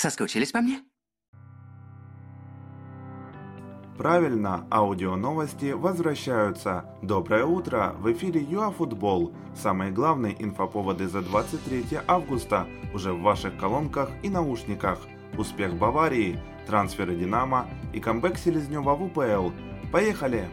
Соскучились по мне? Правильно, аудио-новости возвращаются. Доброе утро, в эфире ЮАФутбол. Самые главные инфоповоды за 23 августа уже в ваших колонках и наушниках. Успех Баварии, трансферы Динамо и камбэк Селезнева в УПЛ. Поехали!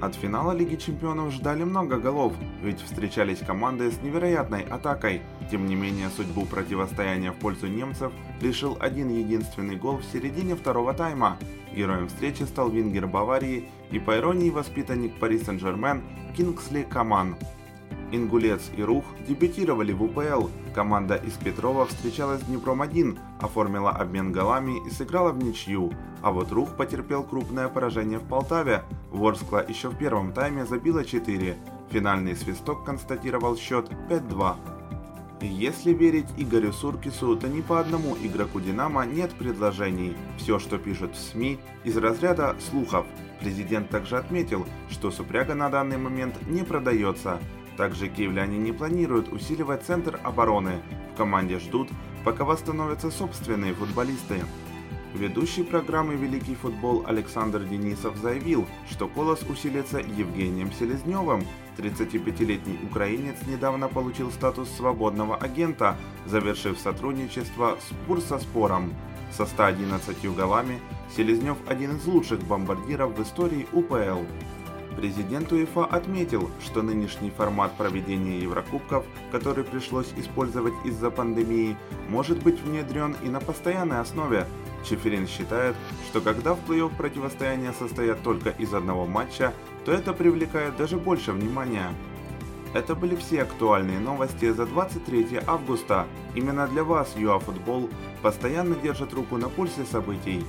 От финала Лиги Чемпионов ждали много голов, ведь встречались команды с невероятной атакой. Тем не менее, судьбу противостояния в пользу немцев решил один единственный гол в середине второго тайма. Героем встречи стал вингер Баварии и, по иронии, воспитанник Пари Сен-Жермен Кингсли Каман. Ингулец и Рух дебютировали в УПЛ. Команда из Петрова встречалась с Днепром-1, оформила обмен голами и сыграла в ничью. А вот Рух потерпел крупное поражение в Полтаве. Ворскла еще в первом тайме забила 4. Финальный свисток констатировал счет 5-2. Если верить Игорю Суркису, то ни по одному игроку «Динамо» нет предложений. Все, что пишут в СМИ, из разряда слухов. Президент также отметил, что Супряга на данный момент не продается. Также киевляне не планируют усиливать центр обороны. В команде ждут, пока восстановятся собственные футболисты. Ведущий программы «Великий футбол» Александр Денисов заявил, что «Колос» усилится Евгением Селезневым. 35-летний украинец недавно получил статус свободного агента, завершив сотрудничество с Бурсоспором. Со 111 голами Селезнев один из лучших бомбардиров в истории УПЛ. Президент УЕФА отметил, что нынешний формат проведения Еврокубков, который пришлось использовать из-за пандемии, может быть внедрен и на постоянной основе. Чеферин считает, что когда в плей-офф противостояния состоят только из одного матча, то это привлекает даже больше внимания. Это были все актуальные новости за 23 августа. Именно для вас ЮАФутбол постоянно держит руку на пульсе событий.